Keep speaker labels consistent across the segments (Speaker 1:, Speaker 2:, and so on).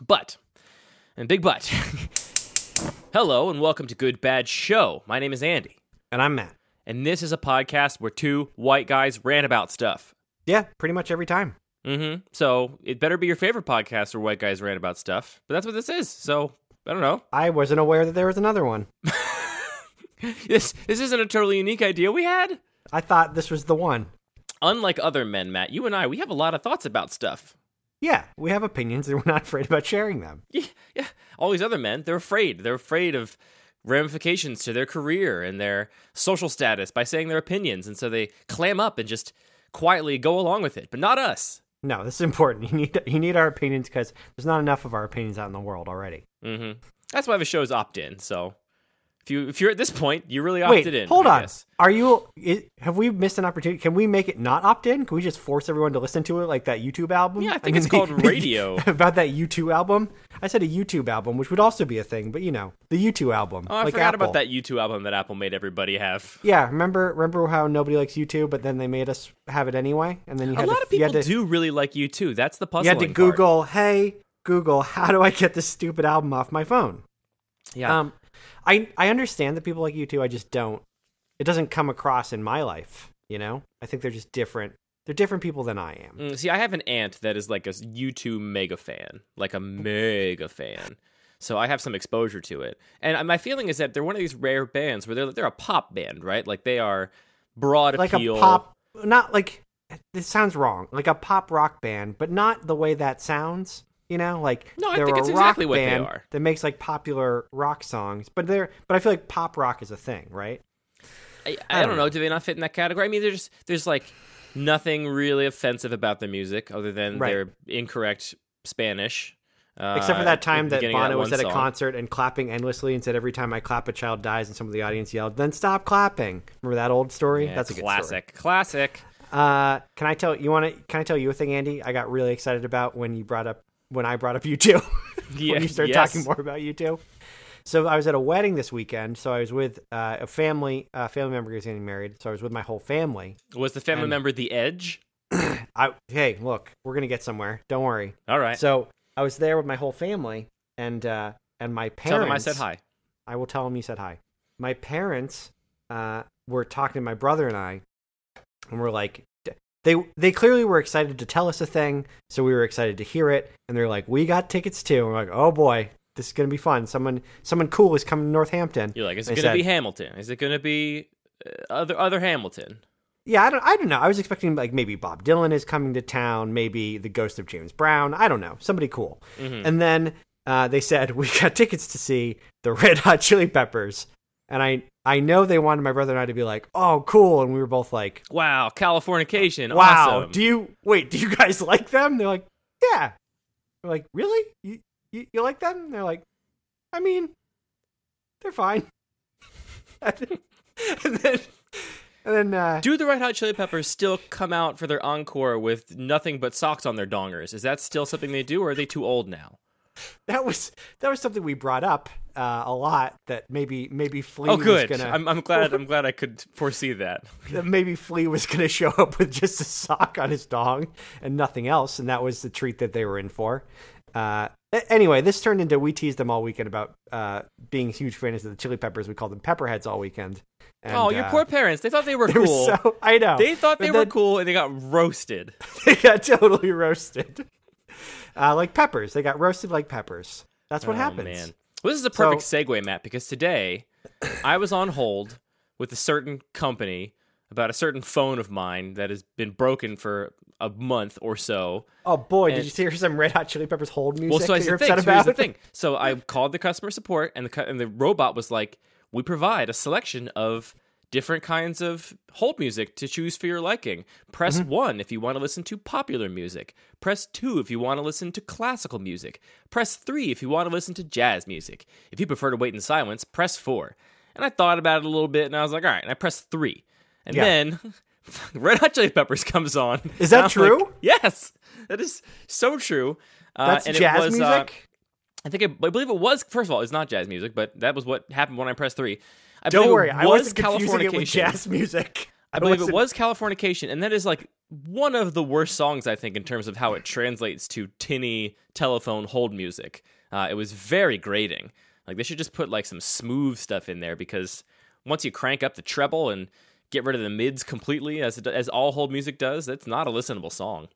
Speaker 1: But, and big but. Hello and welcome to Good Bad Show. My name is Andy,
Speaker 2: And I'm Matt.
Speaker 1: and this is a podcast where two white guys rant about stuff.
Speaker 2: Yeah, pretty much every time.
Speaker 1: Mm-hmm. So it better be your favorite podcast where white guys rant about stuff. But that's what this is. So I don't know.
Speaker 2: I wasn't aware that there was another one.
Speaker 1: This this isn't a totally unique idea we had.
Speaker 2: I thought this was the one.
Speaker 1: Unlike other men, Matt, you and I, we have a lot of thoughts about stuff.
Speaker 2: Yeah, we have opinions and we're not afraid about sharing them.
Speaker 1: Yeah, yeah. All these other men, they're afraid. They're afraid of ramifications to their career and their social status by saying their opinions, and so they clam up and just quietly go along with it. But not us.
Speaker 2: No, this is important. You need you need our opinions because there's not enough of our opinions out in the world already.
Speaker 1: Mm-hmm. That's why the show's opt in. So if you if you're at this point, you really opted
Speaker 2: Wait,
Speaker 1: in.
Speaker 2: hold
Speaker 1: I
Speaker 2: on.
Speaker 1: guess.
Speaker 2: Are you? i have we missed an opportunity? Can we make it not opt in? Can we just force everyone to listen to it like that YouTube album?
Speaker 1: Yeah, I think it's called Radio.
Speaker 2: about that YouTube album. I said a YouTube album, which would also be a thing, but you know, the YouTube album.
Speaker 1: Oh, I
Speaker 2: like
Speaker 1: forgot
Speaker 2: Apple.
Speaker 1: about that YouTube album that Apple made everybody have.
Speaker 2: Yeah, remember remember how nobody likes YouTube, but then they made us have it anyway, and then you
Speaker 1: A lot
Speaker 2: to,
Speaker 1: of people
Speaker 2: to,
Speaker 1: do really like U2. That's the puzzle.
Speaker 2: You had to Google, hey Google, how do I get this stupid album off my phone?
Speaker 1: Yeah.
Speaker 2: Um, I I understand that people like U2. I just don't. It doesn't come across in my life. You know, I think they're just different. They're different people than I am.
Speaker 1: Mm, see, I have an aunt that is like a YouTube mega fan, like a mega fan. So I have some exposure to it, and my feeling is that they're one of these rare bands where they're they're a pop band, right? Like they are broad
Speaker 2: Like
Speaker 1: appeal.
Speaker 2: a pop, not like this sounds wrong. Like a pop rock band, but not the way that sounds. You know, like
Speaker 1: No, I
Speaker 2: they're
Speaker 1: think
Speaker 2: a
Speaker 1: it's
Speaker 2: rock
Speaker 1: exactly what they
Speaker 2: band
Speaker 1: are.
Speaker 2: that makes like popular rock songs, but they're but I feel like pop rock is a thing, right?
Speaker 1: I, I don't know. Do they not fit in that category? I mean, there's there's like nothing really offensive about the music other than
Speaker 2: Right.
Speaker 1: their incorrect Spanish. Uh,
Speaker 2: Except for that time that Bono was at a
Speaker 1: song.
Speaker 2: concert and clapping endlessly and said every time I clap a child dies and some of the audience yelled, then stop clapping. Remember that old story?
Speaker 1: Yeah,
Speaker 2: That's a good
Speaker 1: classic. Classic.
Speaker 2: Uh, can I tell you want to can I tell you a thing, Andy? I got really excited about when you brought up when I brought up
Speaker 1: U2.
Speaker 2: When you started
Speaker 1: yes.
Speaker 2: talking more about U2. So I was at a wedding this weekend. So I was with uh, a family, a family member who was getting married. So I was with my whole family.
Speaker 1: Was the family
Speaker 2: And-
Speaker 1: member the Edge?
Speaker 2: I hey, look, we're gonna get somewhere. Don't worry.
Speaker 1: All right.
Speaker 2: So I was there with my whole family, and uh, and my parents.
Speaker 1: Tell them I said hi.
Speaker 2: I will tell them you said hi. My parents uh, were talking to my brother and I, and we're like, they they clearly were excited to tell us a thing, so we were excited to hear it, and they're like, we got tickets too. And we're like, oh boy, this is gonna be fun. Someone someone cool is coming to Northampton.
Speaker 1: You're like, is it
Speaker 2: They
Speaker 1: going to
Speaker 2: said-
Speaker 1: be Hamilton? Is it going to be uh, other other Hamilton?
Speaker 2: Yeah, I don't I don't know. I was expecting like maybe Bob Dylan is coming to town, maybe the ghost of James Brown. I don't know, somebody cool.
Speaker 1: Mhm.
Speaker 2: And then uh, they said we got tickets to see the Red Hot Chili Peppers, and I I know they wanted my brother and I to be like, oh, cool, and we were both like,
Speaker 1: Wow, Californication.
Speaker 2: wow,
Speaker 1: awesome.
Speaker 2: do you wait? Do you guys like them? They're like, yeah. We're like, really? You, you you like them? They're like, I mean, they're fine. and then and then uh,
Speaker 1: Do the Red Hot Chili Peppers still come out for their encore with nothing but socks on their dongers? Is that still something they do, or are they too old now?
Speaker 2: that was that was something we brought up uh, a lot. That maybe maybe Flea
Speaker 1: Oh, good.
Speaker 2: was gonna
Speaker 1: I'm, I'm glad. I'm glad I could foresee that.
Speaker 2: that maybe Flea was going to show up with just a sock on his dong and nothing else, and that was the treat that they were in for. Uh, anyway, this turned into we teased them all weekend about uh, being huge fans of the Chili Peppers. We called them Pepperheads all weekend. And,
Speaker 1: oh, your
Speaker 2: uh,
Speaker 1: poor parents. They thought they were
Speaker 2: they were
Speaker 1: cool.
Speaker 2: so I know
Speaker 1: they thought they
Speaker 2: But
Speaker 1: were cool, and they got roasted.
Speaker 2: They got totally roasted, uh, like peppers. They got roasted like peppers. That's what
Speaker 1: oh,
Speaker 2: happens.
Speaker 1: Man. Well, this is a perfect segue, Matt, because today I was on hold with a certain company about a certain phone of mine that has been broken for a month or so.
Speaker 2: Oh boy,
Speaker 1: And-
Speaker 2: did you hear some Red Hot Chili Peppers hold music?
Speaker 1: Well, so here's
Speaker 2: you're
Speaker 1: thing.
Speaker 2: upset
Speaker 1: So here's the thing. So I called the customer support, and the and the robot was like, "We provide a selection of different kinds of hold music to choose for your liking. Press
Speaker 2: Mm-hmm.
Speaker 1: one if you want to listen to popular music. Press two if you want to listen to classical music. Press three if you want to listen to jazz music. If you prefer to wait in silence, press 4. And I thought about it a little bit, and I was like, "All right." And I pressed three, and
Speaker 2: Yeah.
Speaker 1: then Red Hot Chili Peppers comes on.
Speaker 2: Is that true?
Speaker 1: like, yes, that is so true. Uh,
Speaker 2: That's
Speaker 1: and it
Speaker 2: jazz
Speaker 1: was, uh,
Speaker 2: music.
Speaker 1: I think it, I believe it was. First of all, it's not jazz music, but that was what happened when I pressed three. I
Speaker 2: Don't worry, I
Speaker 1: was
Speaker 2: wasn't confusing it with jazz music.
Speaker 1: I believe it was Californication, and that is like one of the worst songs I think in terms of how it translates to tinny telephone hold music. Uh, it was very grating. Like they should just put like some smooth stuff in there because once you crank up the treble and get rid of the mids completely, as it, as all hold music does, that's not a listenable song.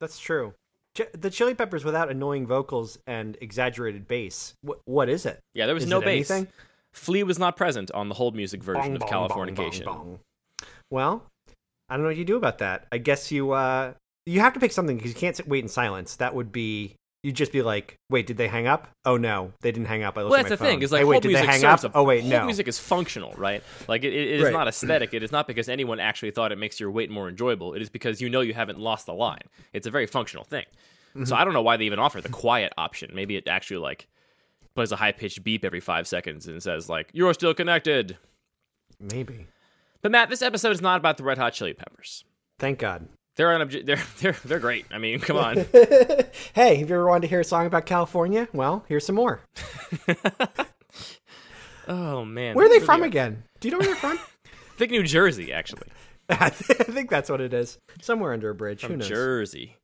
Speaker 2: That's true. Ch- the Chili Peppers without annoying vocals and exaggerated bass. Wh- what is it?
Speaker 1: Yeah, there was
Speaker 2: Is
Speaker 1: no bass.
Speaker 2: anything?
Speaker 1: Flea was not present on the hold music version
Speaker 2: Bong,
Speaker 1: of
Speaker 2: bong,
Speaker 1: Californication.
Speaker 2: bong. Well, I don't know what you do about that. I guess you uh you have to pick something because you can't sit, wait in silence. That would be you'd just be like, wait, did they hang up? Oh no, they didn't hang up. I looked
Speaker 1: Well,
Speaker 2: at
Speaker 1: that's
Speaker 2: my
Speaker 1: the thing. Is like
Speaker 2: hey, wait, did
Speaker 1: music
Speaker 2: they hang up?
Speaker 1: a-
Speaker 2: Oh wait, no.
Speaker 1: music is functional, right? Like it, it is
Speaker 2: Right.
Speaker 1: not aesthetic. It is not because anyone actually thought it makes your wait more enjoyable. It is because you know you haven't lost the line. It's a very functional thing.
Speaker 2: Mm-hmm.
Speaker 1: So I don't know why they even offer the quiet option. Maybe it actually like plays a high pitched beep every five seconds and says like you're still connected.
Speaker 2: Maybe.
Speaker 1: But Matt, this episode is not about the Red Hot Chili Peppers.
Speaker 2: Thank God.
Speaker 1: They're unobje- they're they're they're great. I mean, come on.
Speaker 2: hey, have you ever wanted to hear a song about California? Well, here's some more.
Speaker 1: oh man,
Speaker 2: Where are they
Speaker 1: Really-
Speaker 2: from again? Do you know where they're from?
Speaker 1: I think New Jersey actually.
Speaker 2: I think that's what it is. Somewhere under a bridge. Who
Speaker 1: from
Speaker 2: knows?
Speaker 1: Jersey.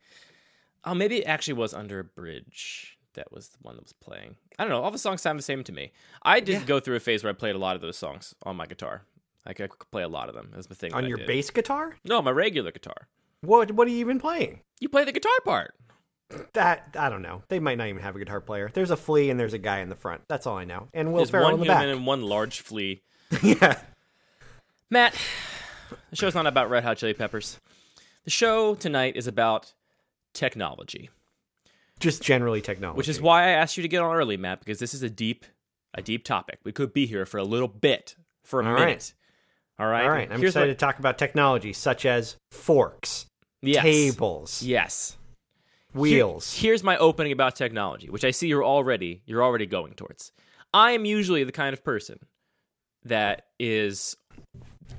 Speaker 1: Oh, maybe it actually was under a bridge. That was the one that was playing. I don't know. All the songs sound the same to me. I did
Speaker 2: Yeah.
Speaker 1: go through a phase where I played a lot of those songs on my guitar. Like I could play a lot of them. That's the thing.
Speaker 2: On your bass guitar?
Speaker 1: No, my regular guitar.
Speaker 2: What What are you even playing?
Speaker 1: You play the guitar part.
Speaker 2: That I don't know. They might not even have a guitar player. There's a flea and there's a guy in the front. That's all I know. And Will
Speaker 1: There's
Speaker 2: Ferrell
Speaker 1: one
Speaker 2: in the
Speaker 1: human
Speaker 2: back.
Speaker 1: and one large flea.
Speaker 2: yeah.
Speaker 1: Matt, the show's not about Red Hot Chili Peppers. The show tonight is about technology.
Speaker 2: Just generally technology.
Speaker 1: which is why I asked you to get on early, Matt, because this is a deep, a deep topic. We could be here for a little bit, for a
Speaker 2: All
Speaker 1: minute.
Speaker 2: right.
Speaker 1: All right.
Speaker 2: all right. I'm
Speaker 1: Here's
Speaker 2: excited
Speaker 1: what-
Speaker 2: to talk about technology such as forks,
Speaker 1: yes.
Speaker 2: tables,
Speaker 1: Yes.
Speaker 2: wheels.
Speaker 1: Here- here's my opening about technology, which I see you're already you're already going towards. I am usually the kind of person that is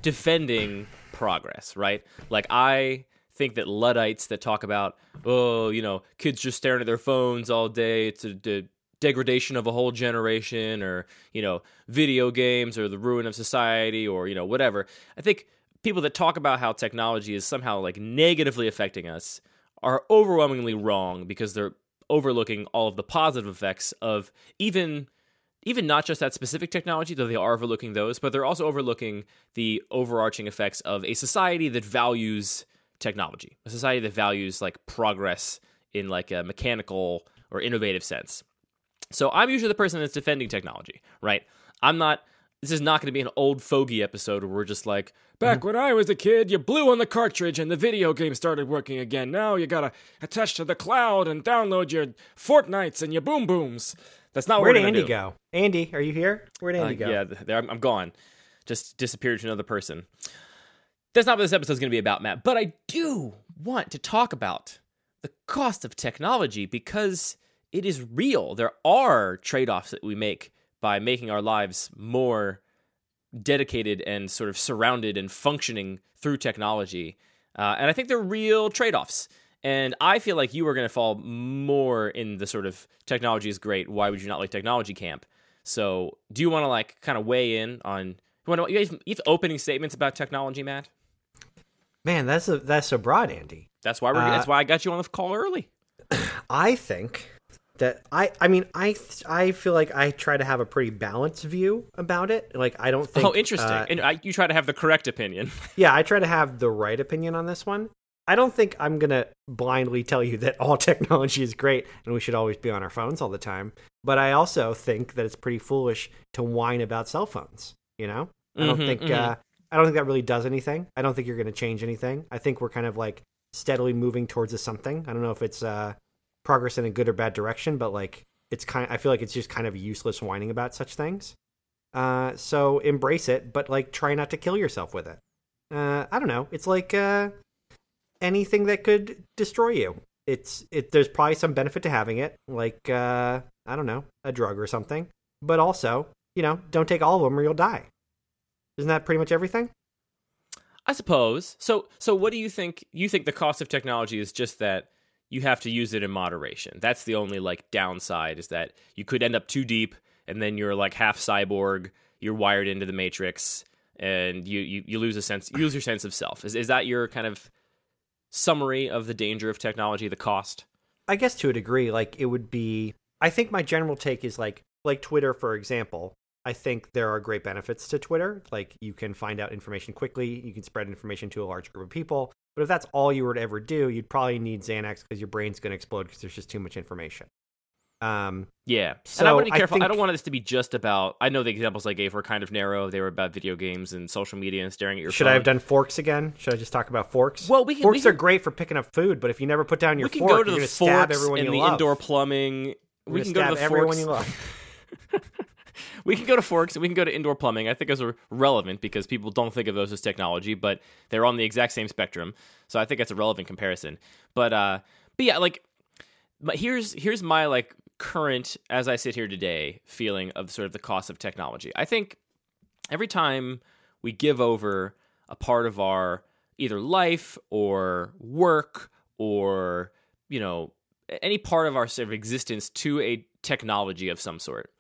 Speaker 1: defending progress, right? Like I think that Luddites that talk about, oh, you know, kids just staring at their phones all day, it's a, the degradation of a whole generation, or you know, video games, or the ruin of society, or you know, whatever. I think people that talk about how technology is somehow like negatively affecting us are overwhelmingly wrong because they're overlooking all of the positive effects of even even not just that specific technology, though they are overlooking those, but they're also overlooking the overarching effects of a society that values technology, a society that values like progress in like a mechanical or innovative sense. So I'm usually the person that's defending technology, right? I'm not. This is not going to be an old fogey episode where we're just like, back when I was a kid, you blew on the cartridge and the video game started working again. Now you gotta attach to the cloud and download your Fortnites and your Boom Booms. That's not what
Speaker 2: Where'd
Speaker 1: we're
Speaker 2: Andy
Speaker 1: do.
Speaker 2: go? Andy, are you here? Where'd
Speaker 1: Uh,
Speaker 2: Andy go?
Speaker 1: yeah, there, I'm, I'm gone. Just disappeared to another person. That's not what this episode is going to be about, Matt. But I do want to talk about the cost of technology because it is real. There are trade offs that we make by making our lives more dedicated and sort of surrounded and functioning through technology. Uh, and I think they're real trade offs. And I feel like you are going to fall more in the sort of technology is great. Why would you not like technology camp? So, do you want to like kind of weigh in on? You want to? You have opening statements about technology, Matt.
Speaker 2: Man, that's a, that's a broad, Andy.
Speaker 1: That's why we're.
Speaker 2: Uh,
Speaker 1: that's why I got you on the call early.
Speaker 2: I think that I I mean I I feel like I try to have a pretty balanced view about it. Like I don't think
Speaker 1: oh, interesting.
Speaker 2: uh,
Speaker 1: and I, you try to have the correct opinion.
Speaker 2: yeah, I try to have the right opinion on this one. I don't think I'm gonna blindly tell you that all technology is great and we should always be on our phones all the time. But I also think that it's pretty foolish to whine about cell phones. You know, I don't
Speaker 1: Mhm,
Speaker 2: think
Speaker 1: mhm.
Speaker 2: uh, I don't think that really does anything. I don't think you're gonna change anything. I think we're kind of like steadily moving towards a something. I don't know if it's uh, progress in a good or bad direction, but like it's kind. I feel like it's just kind of useless whining about such things. Uh, so embrace it, but like try not to kill yourself with it. Uh, I don't know. It's like uh, anything that could destroy you. It's it. There's probably some benefit to having it, like uh, I don't know, a drug or something. But also, you know, don't take all of them or you'll die. Isn't that pretty much everything?
Speaker 1: I suppose. So so what do you think you think the cost of technology is just that you have to use it in moderation. That's the only like downside is that you could end up too deep and then you're like half cyborg, you're wired into the matrix. and you, you you lose a sense you lose your sense of self. Is is that your kind of summary of the danger of technology, the cost?
Speaker 2: I guess to a degree, like it would be. I think my general take is like like Twitter, for example. I think there are great benefits to Twitter. Like you can find out information quickly, you can spread information to a large group of people. But if that's all you were to ever do, you'd probably need Xanax because your brain's going to explode because there's just too much information. Um,
Speaker 1: yeah,
Speaker 2: So
Speaker 1: and I want to be careful. I,
Speaker 2: think-
Speaker 1: don't want this to be just about. I know the examples I gave were kind of narrow. They were about video games and social media and staring at your.
Speaker 2: should
Speaker 1: phone.
Speaker 2: I have done forks again? Should I just talk about forks?
Speaker 1: Well, we can-
Speaker 2: forks
Speaker 1: we
Speaker 2: are great for picking up food, but if you never put down your
Speaker 1: We can
Speaker 2: fork,
Speaker 1: go to the
Speaker 2: going to stab
Speaker 1: forks
Speaker 2: everyone
Speaker 1: and the
Speaker 2: love.
Speaker 1: indoor plumbing.
Speaker 2: You're
Speaker 1: We can go to the
Speaker 2: everyone
Speaker 1: forks.
Speaker 2: you love.
Speaker 1: we can go to forks and we can go to indoor plumbing. I think those are relevant because people don't think of those as technology, but they're on the exact same spectrum. So I think that's a relevant comparison. But uh, but yeah, like, but here's here's my like current as I sit here today feeling of sort of the cost of technology. I think every time we give over a part of our either life or work or you know any part of our sort of existence to a technology of some sort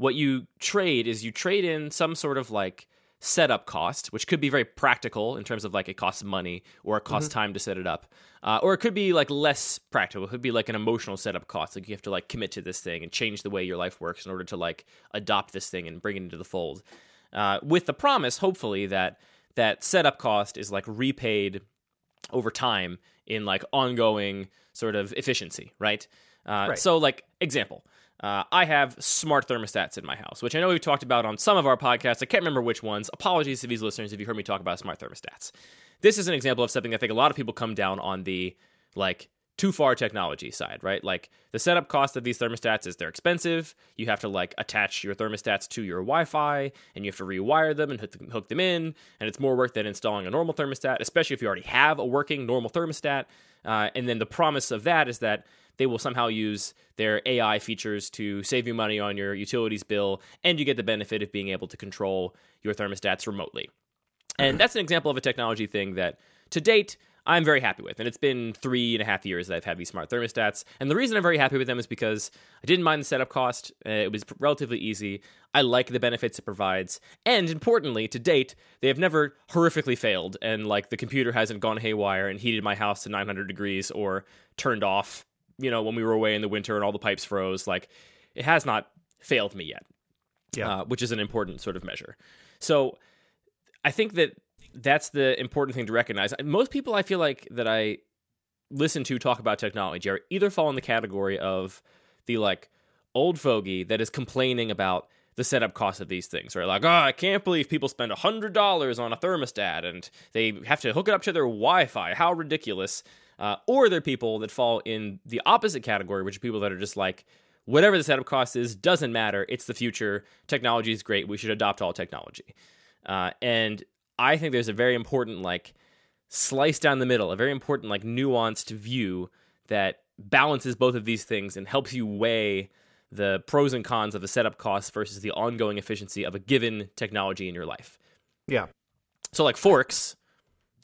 Speaker 1: what you trade is you trade in some sort of like setup cost, which could be very practical in terms of like it costs money or it costs time to set it up, uh, or it could be like less practical. It could be like an emotional setup cost, like you have to like commit to this thing and change the way your life works in order to like adopt this thing and bring it into the fold. Uh, with the promise, hopefully, that that setup cost is like repaid over time in like ongoing sort of efficiency, right? Uh,
Speaker 2: Right.
Speaker 1: So, like example, uh, I have smart thermostats in my house, which I know we've talked about on some of our podcasts. I can't remember which ones. Apologies to these listeners if you heard me talk about smart thermostats. This is an example of something I think a lot of people come down on the like too far technology side, right? Like the setup cost of these thermostats is they're expensive. You have to like attach your thermostats to your Wi-Fi, and you have to rewire them and hook them, in, and it's more work than installing a normal thermostat, especially if you already have a working normal thermostat. Uh, and then the promise of that is that they will somehow use their AI features to save you money on your utilities bill, and you get the benefit of being able to control your thermostats remotely. And that's an example of a technology thing that, to date, I'm very happy with. And it's been three and a half years that I've had these smart thermostats. And the reason I'm very happy with them is because I didn't mind the setup cost. Uh, it was relatively easy. I like the benefits it provides. And importantly, to date, they have never horrifically failed. And like the computer hasn't gone haywire and heated my house to 900 degrees or turned off, you know, when we were away in the winter and all the pipes froze. Like it has not failed me yet
Speaker 2: Yeah.
Speaker 1: uh, which is an important sort of measure. So I think that that's the important thing to recognize. Most people I feel like that I listen to talk about technology are either fall in the category of the like old fogey that is complaining about the setup cost of these things, right? Like, oh, I can't believe people spend hundred dollars on a thermostat and they have to hook it up to their Wi-Fi. How ridiculous! Uh, or they're people that fall in the opposite category, which are people that are just like, whatever the setup cost is, doesn't matter. It's the future. Technology is great. We should adopt all technology. Uh, and I think there's a very important like slice down the middle, a very important like nuanced view that balances both of these things and helps you weigh the pros and cons of the setup costs versus the ongoing efficiency of a given technology in your life.
Speaker 2: Yeah.
Speaker 1: So like forks,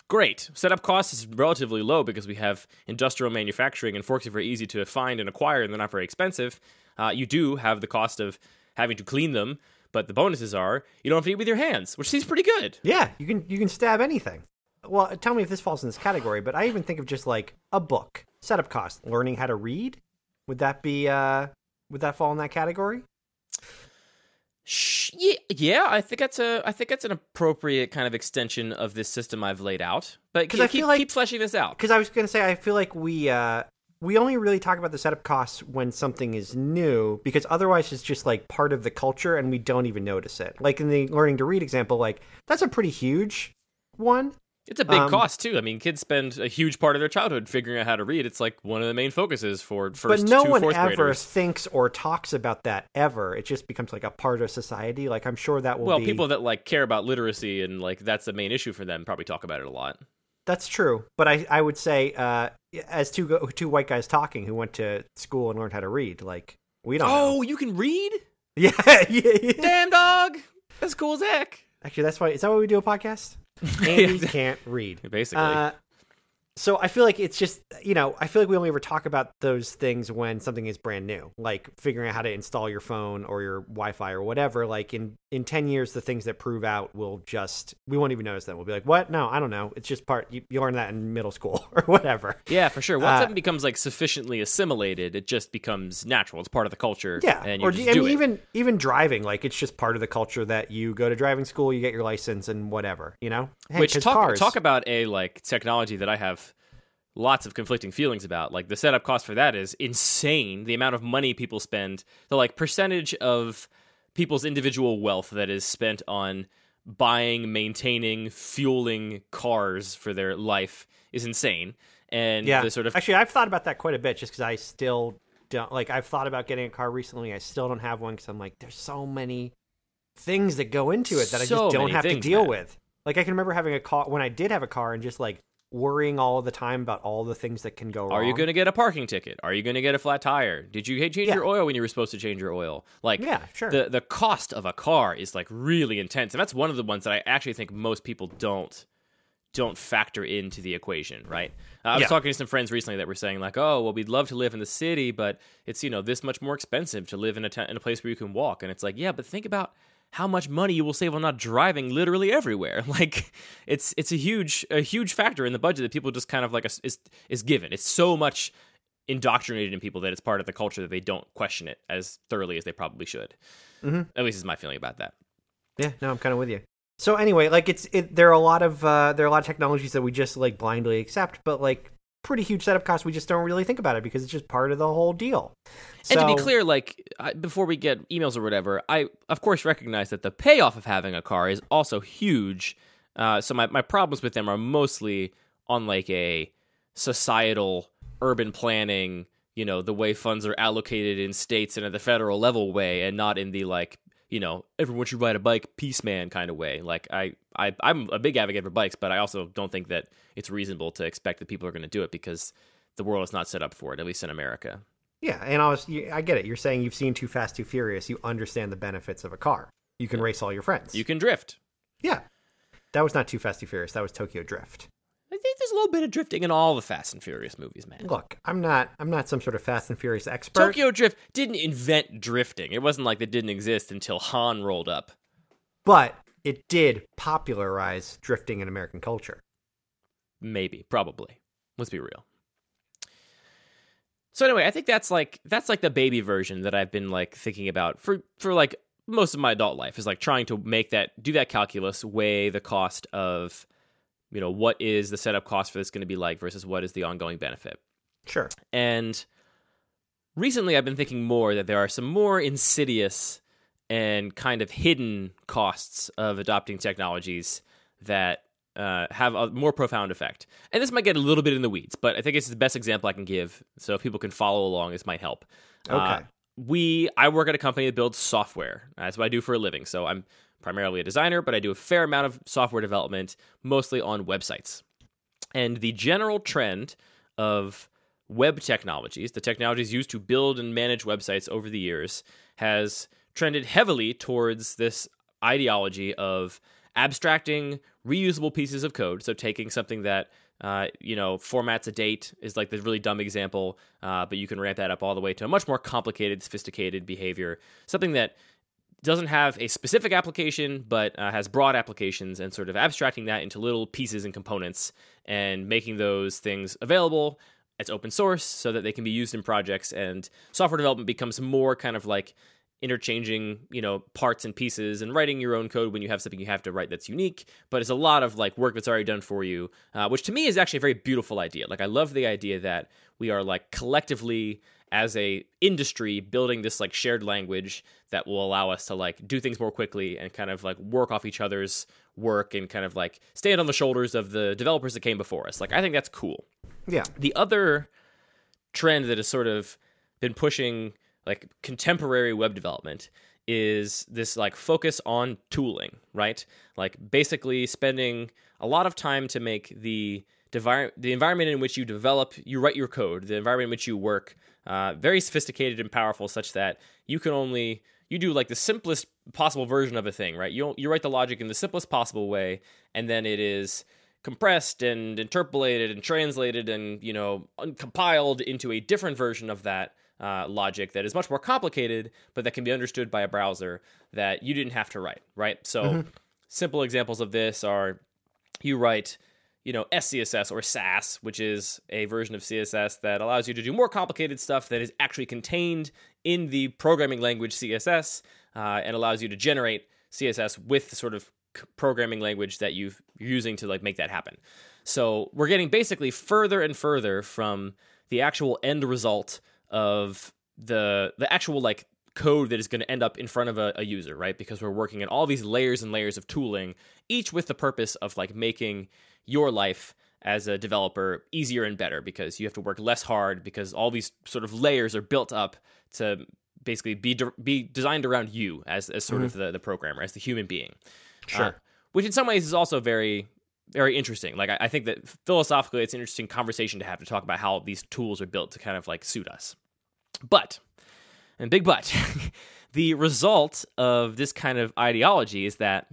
Speaker 1: great. Setup cost is relatively low because we have industrial manufacturing and forks are very easy to find and acquire and they're not very expensive. Uh, you do have the cost of having to clean them, but the bonuses are you don't have to eat with your hands, which seems pretty good.
Speaker 2: Yeah, you can you can stab anything. Well, tell me if this falls in this category, but I even think of just like a book. Setup cost, learning how to read. Would that be uh would that fall in that category?
Speaker 1: Yeah, yeah, I think that's a I think that's an appropriate kind of extension of this system I've laid out. But
Speaker 2: 'Cause
Speaker 1: keep,
Speaker 2: I feel like-
Speaker 1: keep fleshing this out.
Speaker 2: Because I was going to say, I feel like we uh, we only really talk about the setup costs when something is new, because otherwise it's just like part of the culture, and we don't even notice it. Like in the learning to read example, like that's a pretty huge one.
Speaker 1: It's a big
Speaker 2: Um,
Speaker 1: cost too. I mean, kids spend a huge part of their childhood figuring out how to read. It's like one of the main focuses for first
Speaker 2: but no
Speaker 1: two
Speaker 2: one
Speaker 1: fourth
Speaker 2: ever
Speaker 1: graders.
Speaker 2: thinks or talks about that ever. It just becomes like a part of society. Like I'm sure that will
Speaker 1: Well,
Speaker 2: be.
Speaker 1: people that like care about literacy and like that's the main issue for them probably talk about it a lot.
Speaker 2: That's true, but I I would say uh, as two two white guys talking who went to school and learned how to read, like we don't.
Speaker 1: Oh,
Speaker 2: know.
Speaker 1: you can read?
Speaker 2: yeah, yeah, yeah.
Speaker 1: Damn dog, that's cool as heck.
Speaker 2: Actually, that's why. Is that why we do a podcast? Andy can't read.
Speaker 1: Basically,
Speaker 2: Uh, so I feel like it's just you know I feel like we only ever talk about those things when something is brand new, like figuring out how to install your phone or your Wi-Fi or whatever. Like in in ten years, the things that prove out will just we won't even notice them. We'll be like, what? No, I don't know. It's just part you, you learn that in middle school or whatever.
Speaker 1: Yeah, for sure. Once
Speaker 2: Uh,
Speaker 1: something becomes like sufficiently assimilated, it just becomes natural. It's part of the culture.
Speaker 2: Yeah,
Speaker 1: and you
Speaker 2: or
Speaker 1: just
Speaker 2: I
Speaker 1: do
Speaker 2: mean,
Speaker 1: it.
Speaker 2: even even driving, like it's just part of the culture that you go to driving school, you get your license and whatever. You know, Hey,
Speaker 1: Which talk
Speaker 2: cars,
Speaker 1: talk about a like technology that I have lots of conflicting feelings about. Like the setup cost for that is insane. The amount of money people spend, the like percentage of people's individual wealth that is spent on buying, maintaining, fueling cars for their life is insane. And
Speaker 2: yeah.
Speaker 1: the sort of
Speaker 2: Actually, I've thought about that quite a bit, just because I still don't like. I've thought about getting a car recently. I still don't have one because I'm like, there's so many things that go into it that I just don't have to deal
Speaker 1: man.
Speaker 2: with. Like I can remember having a car when I did have a car and just like worrying all the time about all the things that can go wrong.
Speaker 1: Are you going to get a parking ticket? Are you going to get a flat tire? Did you change
Speaker 2: Yeah.
Speaker 1: your oil when you were supposed to change your oil? Like,
Speaker 2: Yeah, sure.
Speaker 1: The the cost of a car is like really intense, and that's one of the ones that I actually think most people don't don't factor into the equation. Right? Uh, I was
Speaker 2: Yeah.
Speaker 1: talking to some friends recently that were saying like, oh, well, we'd love to live in the city, but it's you know this much more expensive to live in a ta- in a place where you can walk, and it's like, yeah, but think about how much money you will save on not driving literally everywhere. Like it's it's a huge a huge factor in the budget that people just kind of like is is given. It's so much indoctrinated in people that it's part of the culture that they don't question it as thoroughly as they probably should.
Speaker 2: Mhm.
Speaker 1: At least is my feeling about that.
Speaker 2: Yeah, no, I'm kind of with you. So anyway, like it's it, there are a lot of uh, there are a lot of technologies that we just like blindly accept, but like pretty huge setup costs. We just don't really think about it because it's just part of the whole deal.
Speaker 1: And to be clear, like I, before we get emails or whatever, I of course recognize that the payoff of having a car is also huge. Uh, so my my problems with them are mostly on like a societal urban planning, you know, the way funds are allocated in states and at the federal level way, and not in the like you know everyone should ride a bike peace man kind of way. Like I I I'm a big advocate for bikes, but I also don't think that it's reasonable to expect that people are going to do it because the world is not set up for it, at least in America.
Speaker 2: Yeah, and I was I get it. You're saying you've seen Too Fast, Too Furious. You understand the benefits of a car. You can race all your friends.
Speaker 1: You can drift.
Speaker 2: yeah, that was not Too Fast, Too Furious. That was Tokyo Drift.
Speaker 1: I think there's a little bit of drifting in all the Fast and Furious movies, man.
Speaker 2: Look, I'm not I'm not some sort of Fast and Furious expert.
Speaker 1: Tokyo Drift didn't invent drifting. It wasn't like it didn't exist until Han rolled up.
Speaker 2: but it did popularize drifting in American culture.
Speaker 1: Maybe, probably. Let's be real. So anyway, I think that's like that's like the baby version that I've been like thinking about for for like most of my adult life is like trying to make that do that calculus, weigh the cost of you know what is the setup cost for this going to be like versus what is the ongoing benefit.
Speaker 2: Sure.
Speaker 1: And recently, I've been thinking more that there are some more insidious and kind of hidden costs of adopting technologies that uh, have a more profound effect. And this might get a little bit in the weeds, but I think it's the best example I can give. So if people can follow along, this might help. Uh,
Speaker 2: Okay.
Speaker 1: we, I work at a company that builds software. That's what I do for a living. So I'm primarily a designer, but I do a fair amount of software development, mostly on websites. And the general trend of web technologies, the technologies used to build and manage websites over the years, has trended heavily towards this ideology of abstracting reusable pieces of code. So taking something that uh, you know formats a date is like the really dumb example, uh, but you can ramp that up all the way to a much more complicated, sophisticated behavior. Something that doesn't have a specific application but uh, has broad applications and sort of abstracting that into little pieces and components and making those things available It's open source so that they can be used in projects and software development becomes more kind of like interchanging you know parts and pieces and writing your own code when you have something you have to write that's unique. But it's a lot of like work that's already done for you uh, which to me is actually a very beautiful idea. Like i love the idea that we are like collectively as a industry building this like shared language that will allow us to like do things more quickly and kind of like work off each other's work and kind of like stand on the shoulders of the developers that came before us like i think that's cool
Speaker 2: Yeah.
Speaker 1: the other trend that has sort of been pushing like contemporary web development is this like focus on tooling, right? Like basically spending a lot of time to make the devi- the environment in which you develop, you write your code, the environment in which you work, uh, very sophisticated and powerful, such that you can only you do like the simplest possible version of a thing, right? You you write the logic in the simplest possible way, and then it is compressed and interpolated and translated and you know compiled into a different version of that uh, logic that is much more complicated, but that can be understood by a browser that you didn't have to write, right? So, mm-hmm. simple examples of this are you write, you know, SCSS or Sass, which is a version of CSS that allows you to do more complicated stuff that is actually contained in the programming language CSS uh, and allows you to generate CSS with the sort of programming language that you are using to like make that happen. So we're getting basically further and further from the actual end result of the the actual like code that is going to end up in front of a, a, user, right? Because we're working in all these layers and layers of tooling, each with the purpose of like making your life as a developer easier and better because you have to work less hard because all these sort of layers are built up to basically be de- be designed around you as as sort mm-hmm. of the, the programmer, as the human being.
Speaker 2: Sure. Uh,
Speaker 1: which in some ways is also very very interesting. Like I, I, think that philosophically, it's an interesting conversation to have to talk about how these tools are built to kind of like suit us. But, and big but, the result of this kind of ideology is that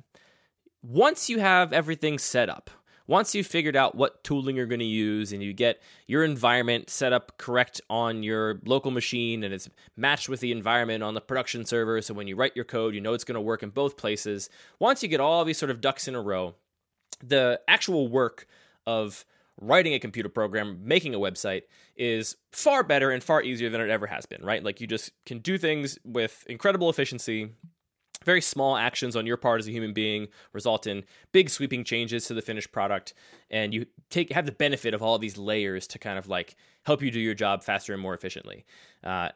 Speaker 1: once you have everything set up, once you've figured out what tooling you're going to use and you get your environment set up correct on your local machine and it's matched with the environment on the production server, so when you write your code, you know it's going to work in both places. Once you get all these sort of ducks in a row, the actual work of writing a computer program, making a website is far better and far easier than it ever has been, right? Like you just can do things with incredible efficiency. Very small actions on your part as a human being result in big sweeping changes to the finished product, and you take have the benefit of all these layers to kind of like help you do your job faster and more efficiently. Uh,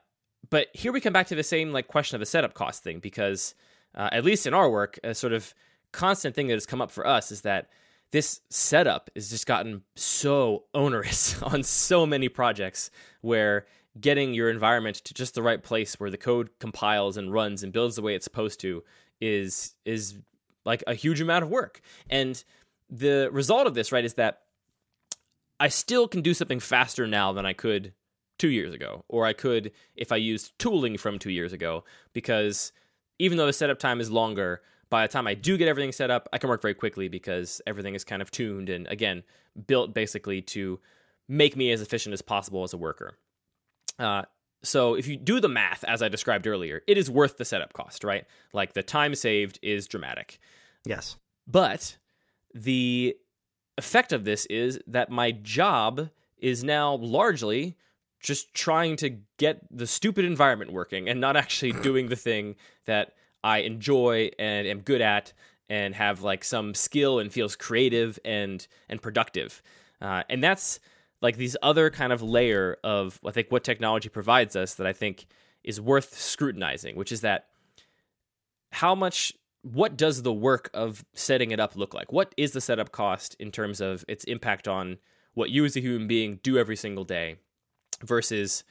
Speaker 1: but here we come back to the same like question of the setup cost thing because uh, at least in our work, a sort of constant thing that has come up for us is that this setup has just gotten so onerous on so many projects where getting your environment to just the right place where the code compiles and runs and builds the way it's supposed to is is like a huge amount of work. And the result of this, right, is that I still can do something faster now than I could 2 years ago or I could if I used tooling from 2 years ago because even though the setup time is longer, by the time I do get everything set up, I can work very quickly because everything is kind of tuned and again built basically to make me as efficient as possible as a worker. Uh, so if you do the math as I described earlier, it is worth the setup cost, right? Like the time saved is dramatic.
Speaker 2: Yes.
Speaker 1: But the effect of this is that my job is now largely just trying to get the stupid environment working and not actually doing the thing that I enjoy and am good at and have like some skill and feels creative and and productive. Uh, and that's like these other kind of layer of I think what technology provides us that I think is worth scrutinizing, which is that how much what does the work of setting it up look like? What is the setup cost in terms of its impact on what you as a human being do every single day versus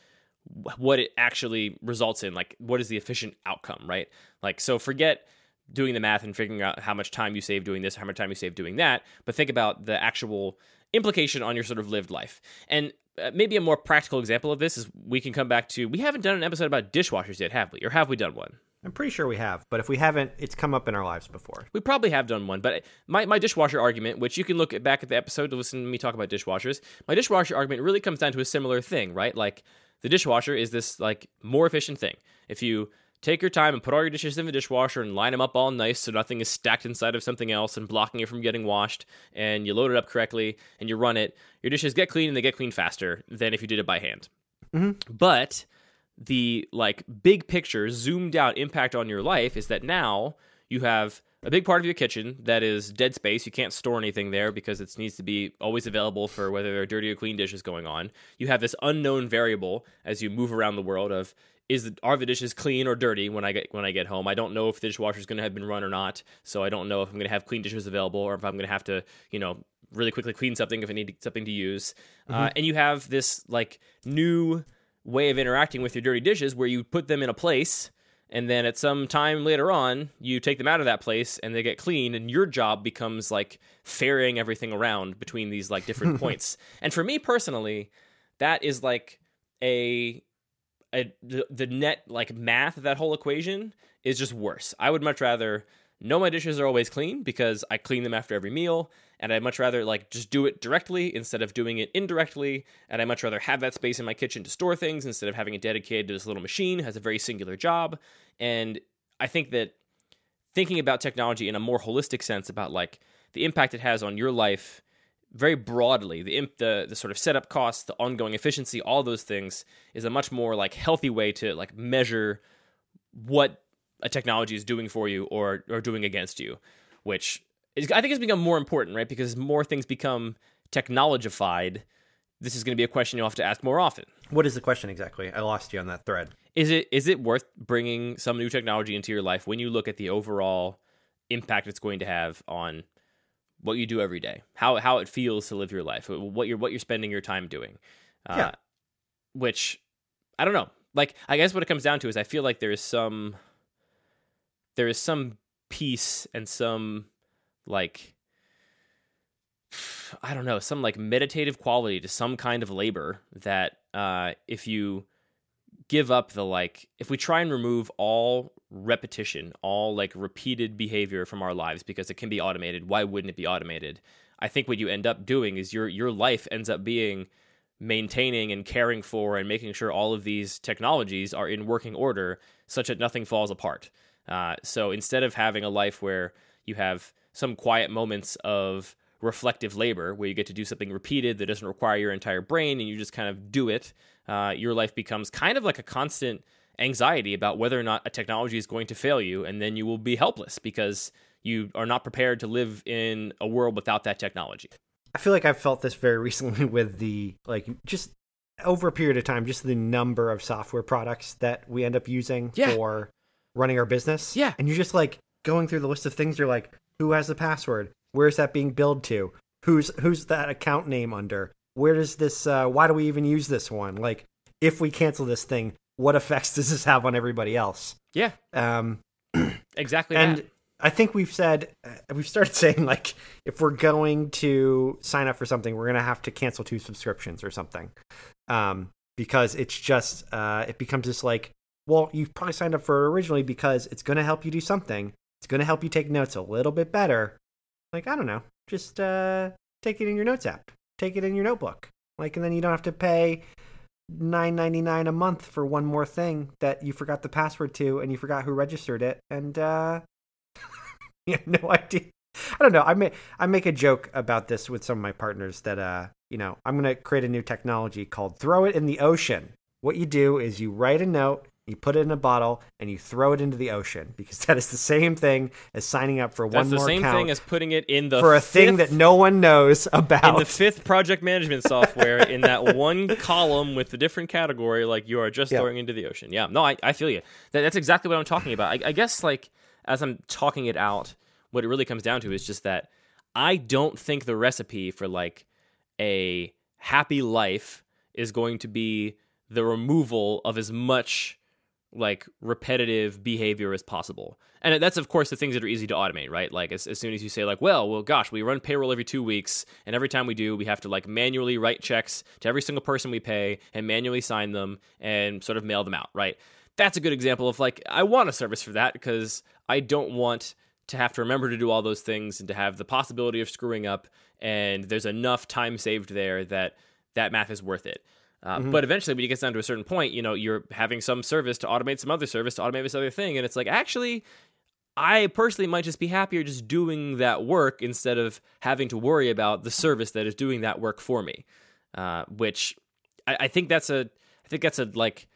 Speaker 1: what it actually results in like what is the efficient outcome right like so forget doing the math and figuring out how much time you save doing this how much time you save doing that but think about the actual implication on your sort of lived life and uh, maybe a more practical example of this is we can come back to we haven't done an episode about dishwashers yet have we or have we done one
Speaker 2: I'm pretty sure we have, but if we haven't, it's come up in our lives before.
Speaker 1: We probably have done one, but my, my dishwasher argument, which you can look at back at the episode to listen to me talk about dishwashers, my dishwasher argument really comes down to a similar thing, right? Like the dishwasher is this like more efficient thing. If you take your time and put all your dishes in the dishwasher and line them up all nice so nothing is stacked inside of something else and blocking it from getting washed and you load it up correctly and you run it your dishes get clean and they get clean faster than if you did it by hand
Speaker 2: mm-hmm.
Speaker 1: but the like big picture zoomed out impact on your life is that now you have a big part of your kitchen that is dead space. You can't store anything there because it needs to be always available for whether there are dirty or clean dishes going on. You have this unknown variable as you move around the world of is the, are the dishes clean or dirty when I get when I get home? I don't know if the dishwasher is going to have been run or not, so I don't know if I'm going to have clean dishes available or if I'm going to have to you know really quickly clean something if I need something to use. Uh, mm-hmm. Uh, and you have this like new way of interacting with your dirty dishes where you put them in a place and then at some time later on you take them out of that place and they get clean and your job becomes like ferrying everything around between these like different points and for me personally that is like a, a the, the net like math of that whole equation is just worse i would much rather know my dishes are always clean because I clean them after every meal, and I'd much rather like just do it directly instead of doing it indirectly, and I'd much rather have that space in my kitchen to store things instead of having it dedicated to this little machine has a very singular job. And I think that thinking about technology in a more holistic sense about like the impact it has on your life very broadly the imp, the the sort of setup costs the ongoing efficiency all those things is a much more like healthy way to like measure what a technology is doing for you or or doing against you which is, I think has become more important right because more things become technologified this is going to be a question you'll have to ask more often
Speaker 2: What is the question exactly? I lost you on that thread.
Speaker 1: is it is it worth bringing some new technology into your life when you look at the overall impact it's going to have on what you do every day how how it feels to live your life what you're what you're spending your time doing uh,
Speaker 2: Yeah.
Speaker 1: which i don't know like i guess what it comes down to is i feel like there is some there is some peace and some like I don't know, some like meditative quality to some kind of labor that uh, if you give up the like, if we try and remove all repetition, all like repeated behavior from our lives because it can be automated, why wouldn't it be automated? I think what you end up doing is your your life ends up being maintaining and caring for and making sure all of these technologies are in working order such that nothing falls apart. Uh, so instead of having a life where you have some quiet moments of reflective labor where you get to do something repeated that doesn't require your entire brain and you just kind of do it, uh, your life becomes kind of like a constant anxiety about whether or not a technology is going to fail you, and then you will be helpless because you are not prepared to live in a world without that technology.
Speaker 2: I feel like I've felt this very recently with the like just over a period of time, just the number of software products that we end up using
Speaker 1: Yeah.
Speaker 2: for running our business.
Speaker 1: Yeah.
Speaker 2: And you're just like going through the list of things, you're like, who has the password? Where's that being billed to? Who's who's that account name under? Where does this uh why do we even use this one? Like if we cancel this thing, what effects does this have on everybody else?
Speaker 1: Yeah,
Speaker 2: Um
Speaker 1: exactly.
Speaker 2: and
Speaker 1: that.
Speaker 2: I think we've said uh, we've started saying like if we're going to sign up for something, we're gonna have to cancel two subscriptions or something, um, because it's just uh, it becomes this like well you probably signed up for it originally because it's gonna help you do something. It's gonna help you take notes a little bit better. Like I don't know, just uh, take it in your notes app, take it in your notebook, like and then you don't have to pay nine ninety nine a month for one more thing that you forgot the password to and you forgot who registered it. And uh you have no idea. I don't know. I make i make a joke about this with some of my partners that uh you know i'm gonna create a new technology called throw it in the ocean. What you do is you write a note you put it in a bottle and you throw it into the ocean because that is the same thing as signing up for one
Speaker 1: That's
Speaker 2: one
Speaker 1: the
Speaker 2: more
Speaker 1: same
Speaker 2: account
Speaker 1: thing as putting it in the
Speaker 2: for a thing that no one knows about
Speaker 1: in the fifth project management software in that one column with the different category, like you are just
Speaker 2: Yeah.
Speaker 1: throwing into the ocean. Yeah, no, I, I feel you. That, that's exactly what I'm talking about. I, I guess, like, as I'm talking it out, what it really comes down to is just that I don't think the recipe for, like, a happy life is going to be the removal of as much like repetitive behavior as possible. And that's of course the things that are easy to automate, right? Like as, as soon as you say like, well, well gosh, we run payroll every 2 weeks and every time we do, we have to like manually write checks to every single person we pay and manually sign them and sort of mail them out, right? That's a good example of like I want a service for that because I don't want to have to remember to do all those things and to have the possibility of screwing up and there's enough time saved there that that math is worth it. Uh, But eventually, when you get down to a certain point, you know, you're having some service to automate some other service to automate this other thing, and it's like actually, I personally might just be happier just doing that work instead of having to worry about the service that is doing that work for me. Uh, which I, I think that's a, I think that's a like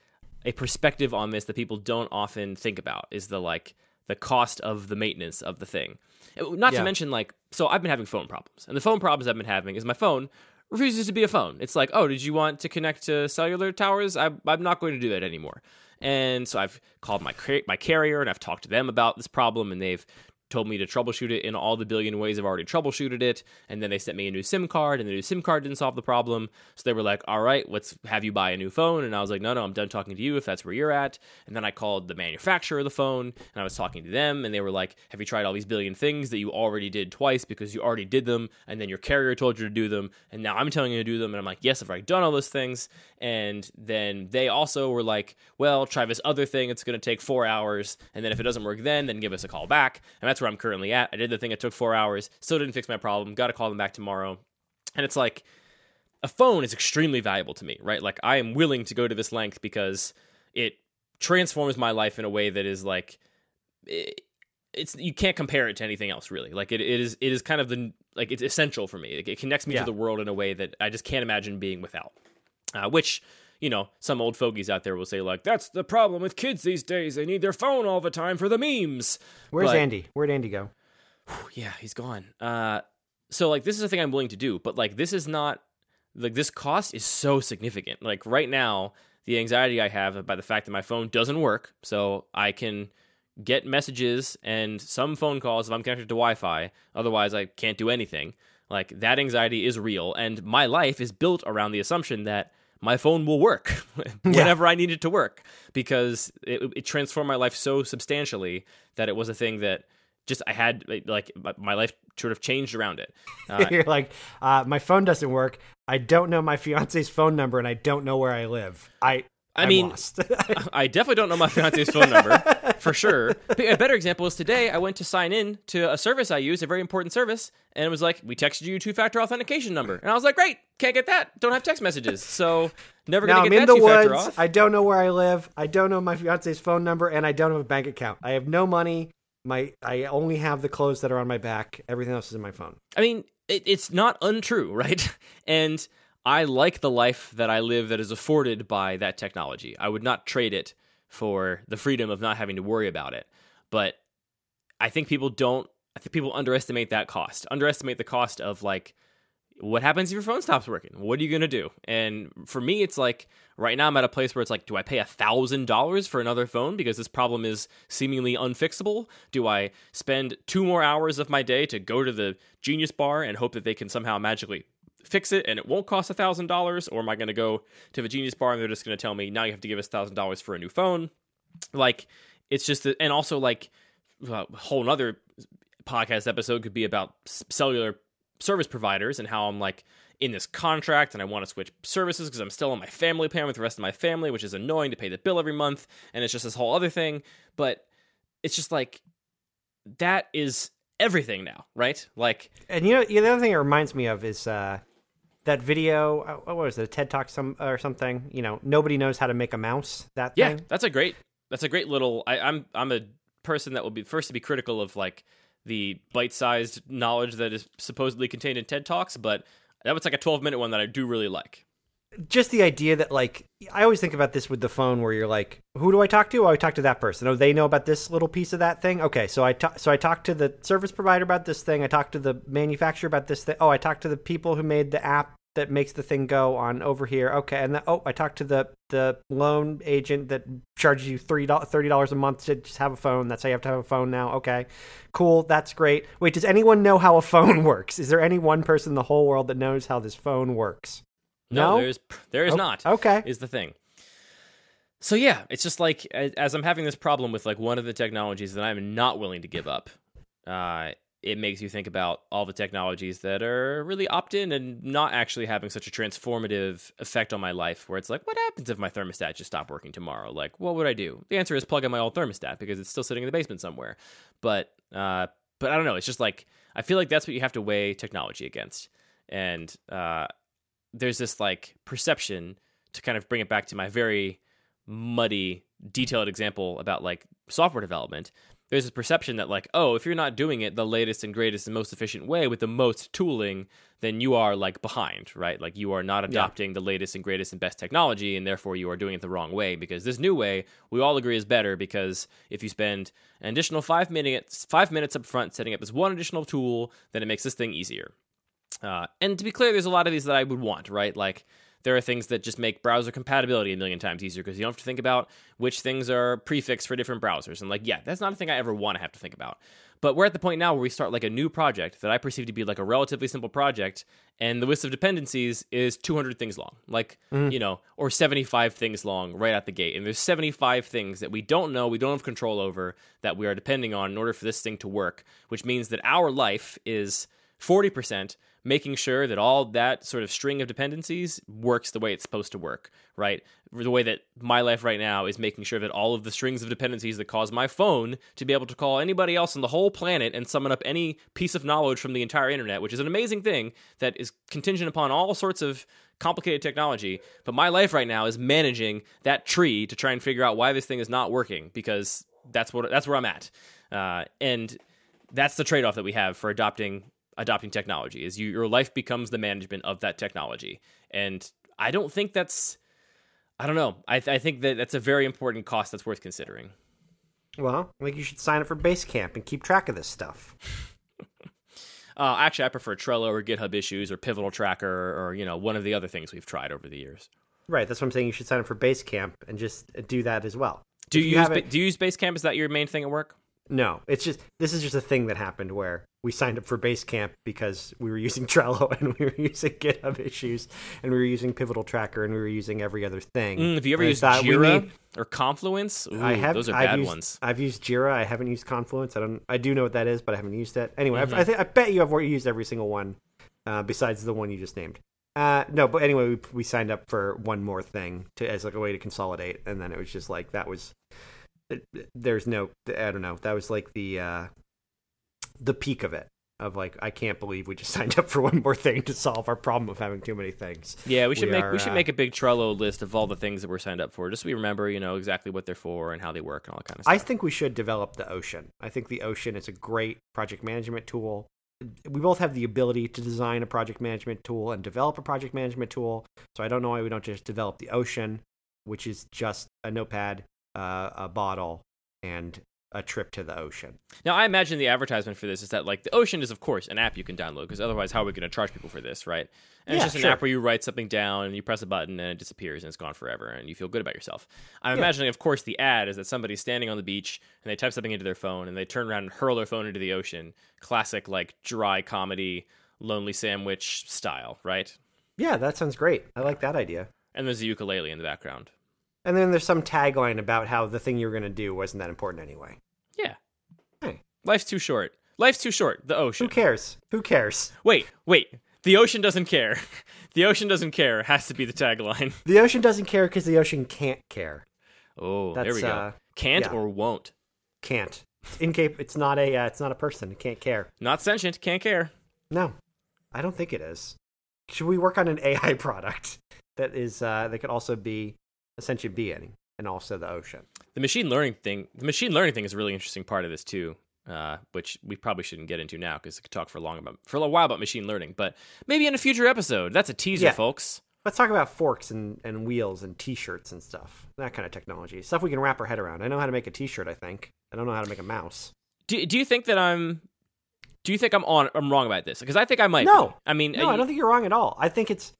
Speaker 1: a perspective on this that people don't often think about is the like the cost of the maintenance of the thing. Not
Speaker 2: Yeah.
Speaker 1: to mention like so I've been having phone problems. And the phone problems I've been having is my phone refuses to be a phone. It's like, "Oh, did you want to connect to cellular towers? I I'm not going to do that anymore." And so I've called my my carrier and I've talked to them about this problem and they've told me to troubleshoot it in all the billion ways I've already troubleshooted it. And then they sent me a new SIM card, and the new SIM card didn't solve the problem. So they were like, all right, let's have you buy a new phone. And I was like, no, no, I'm done talking to you if that's where you're at. And then I called the manufacturer of the phone, and I was talking to them, and they were like, have you tried all these billion things that you already did twice because you already did them, and then your carrier told you to do them, and now I'm telling you to do them. And I'm like, yes, I've already done all those things. And then they also were like, well, try this other thing. It's going to take four hours. And then if it doesn't work then, then give us a call back. And that's that's where I'm currently at. I did the thing. It took four hours. Still didn't fix my problem. Got to call them back tomorrow. And it's like a phone is extremely valuable to me, right? Like I am willing to go to this length because it transforms my life in a way that is like it, it's you can't compare it to anything else really. Like it, it is it is kind of the like it's essential for me. It, it connects me
Speaker 2: Yeah.
Speaker 1: to the world in a way that I just can't imagine being without. Uh, which you know some old fogies out there will say like that's the problem with kids these days. They need their phone all the time for the memes.
Speaker 2: Where's
Speaker 1: But-
Speaker 2: Andy? Where'd Andy go?
Speaker 1: yeah, he's gone. Uh, so like this is a thing I'm willing to do, but like this is not like this cost is so significant. Like right now, the anxiety I have about the fact that my phone doesn't work, so I can get messages and some phone calls if I'm connected to Wi-Fi. Otherwise, I can't do anything. Like that anxiety is real, and my life is built around the assumption that my phone will work whenever I need it to work because it, it transformed my life so substantially that it was a thing that just I had like my- my life sort of changed around it. Uh,
Speaker 2: You're like, uh, my phone doesn't work. I don't know my fiance's phone number, and I don't know where I live. I,
Speaker 1: I
Speaker 2: I'm
Speaker 1: mean-. I definitely don't know my fiance's phone number for sure. A better example is today I went to sign in to a service I use, a very important service, and it was like, we texted you two factor authentication number. And I was like, great, can't get that. Don't have text messages. So never
Speaker 2: now
Speaker 1: going
Speaker 2: I'm
Speaker 1: to get
Speaker 2: in
Speaker 1: that
Speaker 2: the
Speaker 1: two factor
Speaker 2: woods.
Speaker 1: off.
Speaker 2: I don't know where I live. I don't know my fiance's phone number, and I don't have a bank account. I have no money. My I only have the clothes that are on my back. Everything else is in my phone.
Speaker 1: I mean, it, it's not untrue, right? And I like the life that I live that is afforded by that technology. I would not trade it for the freedom of not having to worry about it. But I think people don't, I think people underestimate that cost, underestimate the cost of like, what happens if your phone stops working? What are you going to do? And for me, it's like right now I'm at a place where it's like, do I pay a thousand dollars for another phone because this problem is seemingly unfixable? Do I spend two more hours of my day to go to the Genius Bar and hope that they can somehow magically fix it and it won't cost a thousand dollars? Or am I going to go to the Genius Bar and they're just going to tell me now you have to give us a thousand dollars for a new phone? Like it's just, that, and also like a whole nother podcast episode could be about cellular service providers and how I'm like in this contract and I want to switch services because I'm still on my family plan with the rest of my family, which is annoying to pay the bill every month. And it's just this whole other thing. But it's just like that is everything now, right? Like,
Speaker 2: And you know, the other thing it reminds me of is uh, that video. uh, What was it? A TED Talk some or something? You know, nobody knows how to make a mouse. That
Speaker 1: yeah,
Speaker 2: thing.
Speaker 1: that's a great, that's a great little. I, I'm I'm a person that will be first to be critical of like the bite-sized knowledge that is supposedly contained in TED Talks, but that was like a 12 minute one that I do really like.
Speaker 2: Just the idea that like I always think about this with the phone where you're like, who do I talk to? Oh, I talk to that person. Oh, they know about this little piece of that thing. Okay, so I talk so I talk to the service provider about this thing. I talk to the manufacturer about this thing. Oh, I talk to the people who made the app that makes the thing go on over here. Okay, and then, oh, I talked to the the loan agent that charges you three thirty dollars a month to just have a phone. That's how you have to have a phone now. Okay, cool. That's great. Wait, does anyone know how a phone works? Is there any one person in the whole world that knows how this phone works?
Speaker 1: No,
Speaker 2: No?
Speaker 1: there's there is
Speaker 2: Oh,
Speaker 1: not.
Speaker 2: Okay.
Speaker 1: is the thing. So yeah, it's just like as, I'm having this problem with like one of the technologies that I'm not willing to give up. Uh, it makes you think about all the technologies that are really opt-in and not actually having such a transformative effect on my life. Where it's like, what happens if my thermostat just stopped working tomorrow? Like, what would I do? The answer is plug in my old thermostat because it's still sitting in the basement somewhere. But uh, but I don't know. It's just like I feel like that's what you have to weigh technology against, and uh, there's this like perception to kind of bring it back to my very muddy detailed example about like software development. There's this perception that like oh if you're not doing it the latest and greatest and most efficient way with the most tooling then you are like behind right? Like you are not adopting the latest and greatest and best technology and therefore you are doing it the wrong way because this new way we all agree is better because if you spend an additional five minutes five minutes up front setting up this one additional tool then it makes this thing easier uh, and to be clear, there's a lot of these that I would want, right? Like there are things that just make browser compatibility a million times easier because you don't have to think about which things are prefixed for different browsers. And like, yeah, that's not a thing I ever want to have to think about. But we're at the point now where we start like a new project that I perceive to be like a relatively simple project, and the list of dependencies is 200 things long, like you know, or 75 things long right out the gate. And there's 75 things that we don't know, we don't have control over, that we are depending on in order for this thing to work. Which means that our life is 40% making sure that all that sort of string of dependencies works the way it's supposed to work, right? The way that my life right now is making sure that all of the strings of dependencies that cause my phone to be able to call anybody else on the whole planet and summon up any piece of knowledge from the entire internet, which is an amazing thing that is contingent upon all sorts of complicated technology. But my life right now is managing that tree to try and figure out why this thing is not working because that's what that's where I'm at. Uh, and that's the trade-off that we have for adopting adopting technology is you, your life becomes the management of that technology and i don't think that's i don't know I, th- I think that that's a very important cost that's worth considering
Speaker 2: Well, I think you should sign up for Basecamp and keep track of this stuff.
Speaker 1: uh, actually i prefer trello or github issues or pivotal tracker or you know one of the other things we've tried over the years
Speaker 2: Right, that's what I'm saying. You should sign up for Basecamp and just do that as well.
Speaker 1: do you,
Speaker 2: you
Speaker 1: use do you use basecamp is that your main thing at work
Speaker 2: No, it's just this is just a thing that happened where we signed up for Basecamp because we were using Trello and we were using GitHub issues and we were using Pivotal Tracker and we were using every other thing.
Speaker 1: Mm, have you ever
Speaker 2: And
Speaker 1: used jira
Speaker 2: need-
Speaker 1: or confluence Ooh,
Speaker 2: I have.
Speaker 1: those are
Speaker 2: I've
Speaker 1: bad
Speaker 2: used,
Speaker 1: ones
Speaker 2: I've used Jira. I haven't used Confluence. I don't. I do know what that is, but I haven't used it. Anyway,
Speaker 1: Mm-hmm.
Speaker 2: I've I, I bet you have used every single one, uh, besides the one you just named. Uh, no, but anyway, we, we signed up for one more thing to as like a way to consolidate, and then it was just like that was. There's no. I don't know. That was like the uh, the peak of it. Of like, I can't believe we just signed up for one more thing to solve our problem of having too many things.
Speaker 1: Yeah, we should
Speaker 2: We
Speaker 1: make
Speaker 2: are,
Speaker 1: we should
Speaker 2: uh,
Speaker 1: make a big Trello list of all the things that we're signed up for, just so we remember, you know, exactly what they're for and how they work and all that kind of stuff.
Speaker 2: I think we should develop the Ocean. I think the Ocean is a great project management tool. We both have the ability to design a project management tool and develop a project management tool. So I don't know why we don't just develop the Ocean, which is just a notepad, uh, a bottle, and a trip to the ocean.
Speaker 1: now, I imagine the advertisement for this is that like the Ocean is of course an app you can download because otherwise, how are we going to charge people for this, right? And
Speaker 2: Yeah,
Speaker 1: it's just an
Speaker 2: sure.
Speaker 1: app where you write something down and you press a button and it disappears and it's gone forever and you feel good about yourself. I'm
Speaker 2: Yeah.
Speaker 1: imagining, of course, the ad is that somebody's standing on the beach and they type something into their phone and they turn around and hurl their phone into the ocean. Classic like dry comedy, lonely sandwich style, right?
Speaker 2: Yeah, that sounds great. I like that idea.
Speaker 1: And there's a ukulele in the background.
Speaker 2: And then there's some tagline about how the thing you were going to do wasn't that important anyway.
Speaker 1: Yeah.
Speaker 2: Hey.
Speaker 1: Life's too short. Life's too short. The ocean.
Speaker 2: Who cares? Who cares?
Speaker 1: Wait, wait. The ocean doesn't care. The ocean doesn't care has to be the tagline.
Speaker 2: The ocean doesn't care because the ocean can't care.
Speaker 1: Oh, there we go.
Speaker 2: uh,
Speaker 1: Can't
Speaker 2: yeah.
Speaker 1: or won't.
Speaker 2: Can't. Incap- it's not a. Uh, it's not a person. It can't care.
Speaker 1: Not sentient. Can't care.
Speaker 2: No, I don't think it is. Should we work on an AI product that is uh, that could also be a sentient being and also the ocean?
Speaker 1: The machine learning thing. The machine learning thing is a really interesting part of this too. Uh, which we probably shouldn't get into now because I could talk for a long about for a while about machine learning, but maybe in a future episode. That's a teaser,
Speaker 2: Yeah.
Speaker 1: folks.
Speaker 2: Let's talk about forks and, and wheels and T-shirts and stuff. That kind of technology, stuff we can wrap our head around. I know how to make a T-shirt. I think I don't know how to make a mouse.
Speaker 1: Do Do you think that I'm? Do you think I'm on? I'm wrong about this? Because I think I might.
Speaker 2: No.
Speaker 1: be. I mean,
Speaker 2: No,
Speaker 1: uh,
Speaker 2: I don't think you're wrong at all. I think it's.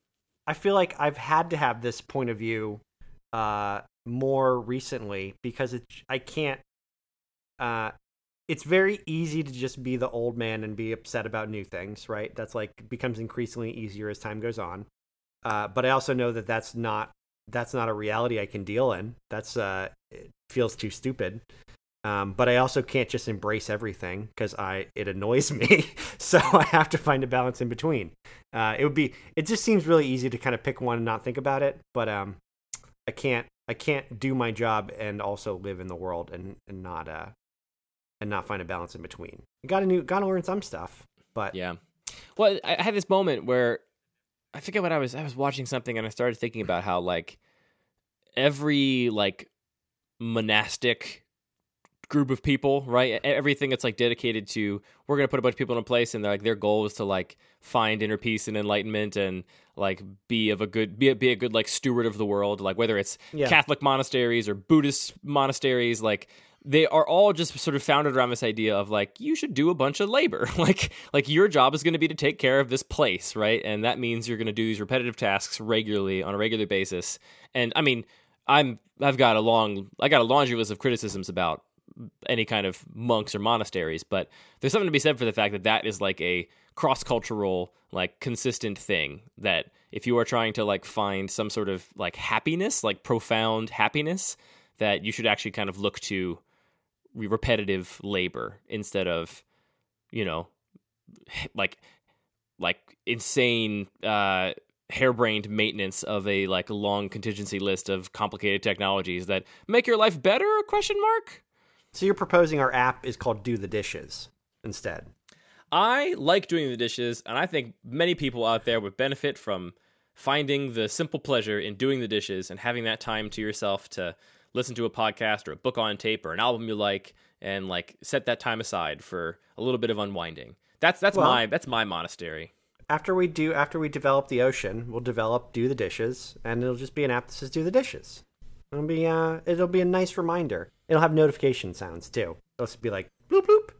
Speaker 2: I feel like I've had to have this point of view uh, more recently because it. I can't. Uh, it's very easy to just be the old man and be upset about new things, right? That's like becomes increasingly easier as time goes on. Uh, but I also know that that's not that's not a reality I can deal in. That's uh, it feels too stupid. Um, but I also can't just embrace everything because I it annoys me. so I have to find a balance in between. Uh, it would be it just seems really easy to kind of pick one and not think about it. But um, I can't I can't do my job and also live in the world and and not uh and not find a balance in between. Got to new got to learn some stuff. But
Speaker 1: Yeah. Well, I I had this moment where I forget what I was. I was watching something and I started thinking about how like every like monastic group of people, right? Everything that's like dedicated to we're gonna put a bunch of people in a place and they're like their goal is to like find inner peace and enlightenment and like be of a good be a, be a good like steward of the world. Like whether it's
Speaker 2: Yeah.
Speaker 1: Catholic monasteries or Buddhist monasteries, like they are all just sort of founded around this idea of like you should do a bunch of labor like like your job is going to be to take care of this place right and that means you're going to do these repetitive tasks regularly on a regular basis and i mean i'm i've got a long i got a laundry list of criticisms about any kind of monks or monasteries but there's something to be said for the fact that that is like a cross-cultural like consistent thing that if you are trying to like find some sort of like happiness like profound happiness that you should actually kind of look to repetitive labor instead of you know like like insane uh harebrained maintenance of a like long contingency list of complicated technologies that make your life better question mark
Speaker 2: So you're proposing our app is called Do the Dishes instead.
Speaker 1: I like doing the dishes, and I think many people out there would benefit from finding the simple pleasure in doing the dishes and having that time to yourself to listen to a podcast or a book on tape or an album you like and like set that time aside for a little bit of unwinding. That's that's
Speaker 2: Well-
Speaker 1: my that's my monastery.
Speaker 2: After we do after we develop the ocean, we'll develop Do the Dishes and it'll just be an app that says Do the Dishes. It'll be uh it'll be a nice reminder. It'll have notification sounds too. It'll just be like bloop bloop.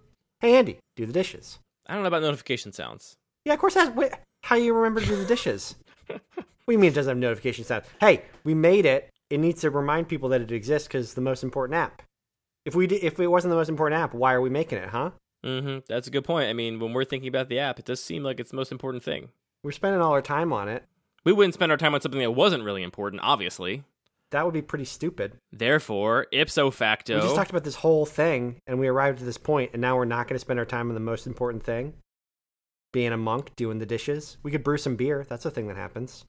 Speaker 2: Hey Andy, do the dishes.
Speaker 1: I don't know about notification sounds.
Speaker 2: Yeah, of course that's wait, how you remember to do the dishes. what do you mean it doesn't have notification sounds? Hey, we made it. It needs to remind people that it exists because it's the most important app. If we did, if it wasn't the most important app, why are we making it, huh?
Speaker 1: hmm That's a good point. I mean, when we're thinking about the app, it does seem like it's the most important thing.
Speaker 2: We're spending all our time on it.
Speaker 1: We wouldn't spend our time on something that wasn't really important, obviously.
Speaker 2: That would be pretty stupid.
Speaker 1: Therefore, ipso facto,
Speaker 2: We just talked about this whole thing, and we arrived at this point, and now we're not going to spend our time on the most important thing, being a monk doing the dishes. We could brew some beer. That's a thing that happens.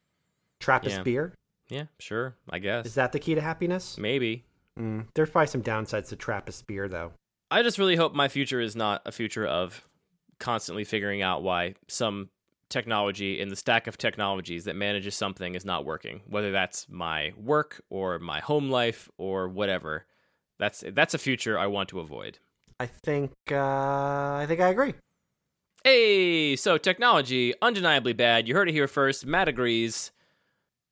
Speaker 2: Trappist
Speaker 1: Yeah.
Speaker 2: beer.
Speaker 1: yeah, sure, I guess.
Speaker 2: Is that the key to happiness?
Speaker 1: Maybe.
Speaker 2: Mm, there's probably some downsides to Trappist beer, though.
Speaker 1: I just really hope my future is not a future of constantly figuring out why some technology in the stack of technologies that manages something is not working, whether that's my work or my home life or whatever. That's that's a future I want to avoid.
Speaker 2: I think uh, I think I agree.
Speaker 1: Hey, so technology undeniably bad. You heard it here first. Matt agrees.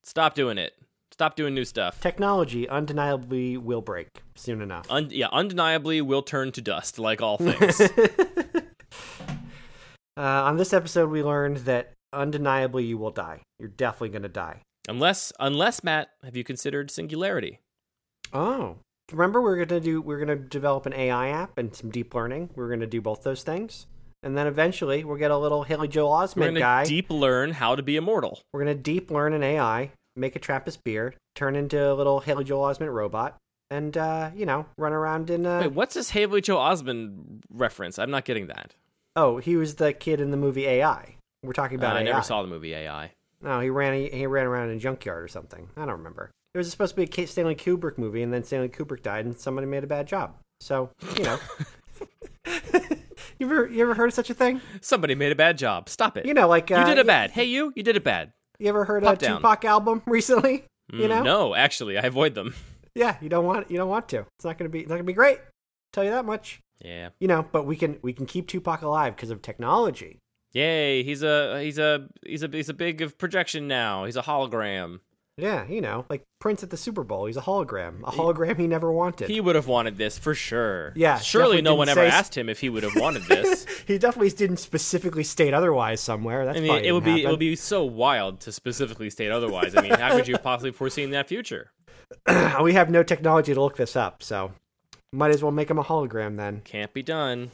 Speaker 1: Stop doing it. Stop doing new stuff.
Speaker 2: Technology undeniably will break soon enough.
Speaker 1: Un- yeah, undeniably will turn to dust like all things.
Speaker 2: Uh, on this episode, we learned that undeniably you will die. You're definitely going to die.
Speaker 1: unless unless Matt, have you considered singularity?
Speaker 2: Oh, remember we're gonna do we're gonna develop an AI app and some deep learning. We're gonna do both those things, and then eventually we'll get a little Haley Joel Osment
Speaker 1: We're
Speaker 2: guy.
Speaker 1: deep learn how to be immortal.
Speaker 2: we're gonna deep learn an AI, make a Trappist beer, turn into a little Haley Joel Osment robot, and uh, you know run around in. Uh,
Speaker 1: Wait, what's this Haley Joel Osment reference? I'm not getting that.
Speaker 2: Oh, he was the kid in the movie AI. We're talking about
Speaker 1: Uh, I never saw the movie AI.
Speaker 2: No, he ran. He, he ran around in a junkyard or something. I don't remember. It was supposed to be a Stanley Kubrick movie, and then Stanley Kubrick died, and somebody made a bad job. So you know, you ever you ever heard of such a thing?
Speaker 1: Somebody made a bad job. Stop it.
Speaker 2: You know, like uh,
Speaker 1: you did it bad. Hey, you, you did it bad.
Speaker 2: You ever heard
Speaker 1: Pop
Speaker 2: a
Speaker 1: down.
Speaker 2: Tupac album recently? You
Speaker 1: Mm,
Speaker 2: know,
Speaker 1: No, actually, I avoid them.
Speaker 2: yeah, you don't want you don't want to. It's not gonna be it's not gonna be great. Tell you that much.
Speaker 1: Yeah.
Speaker 2: You know, but we can we can keep Tupac alive because of technology.
Speaker 1: Yay! He's a he's a he's a he's a big of projection now. He's a hologram.
Speaker 2: Yeah, you know, like Prince at the Super Bowl. He's a hologram, a hologram he never wanted.
Speaker 1: He would have wanted this for sure.
Speaker 2: Yeah,
Speaker 1: Surely no one ever
Speaker 2: say-
Speaker 1: asked him if he would have wanted this.
Speaker 2: he definitely didn't specifically state otherwise somewhere. That's
Speaker 1: I mean, it would be it would be so wild to specifically state otherwise. I mean, how could you possibly foreseen that future?
Speaker 2: we have no technology to look this up, so might as well make him a hologram then.
Speaker 1: Can't be done.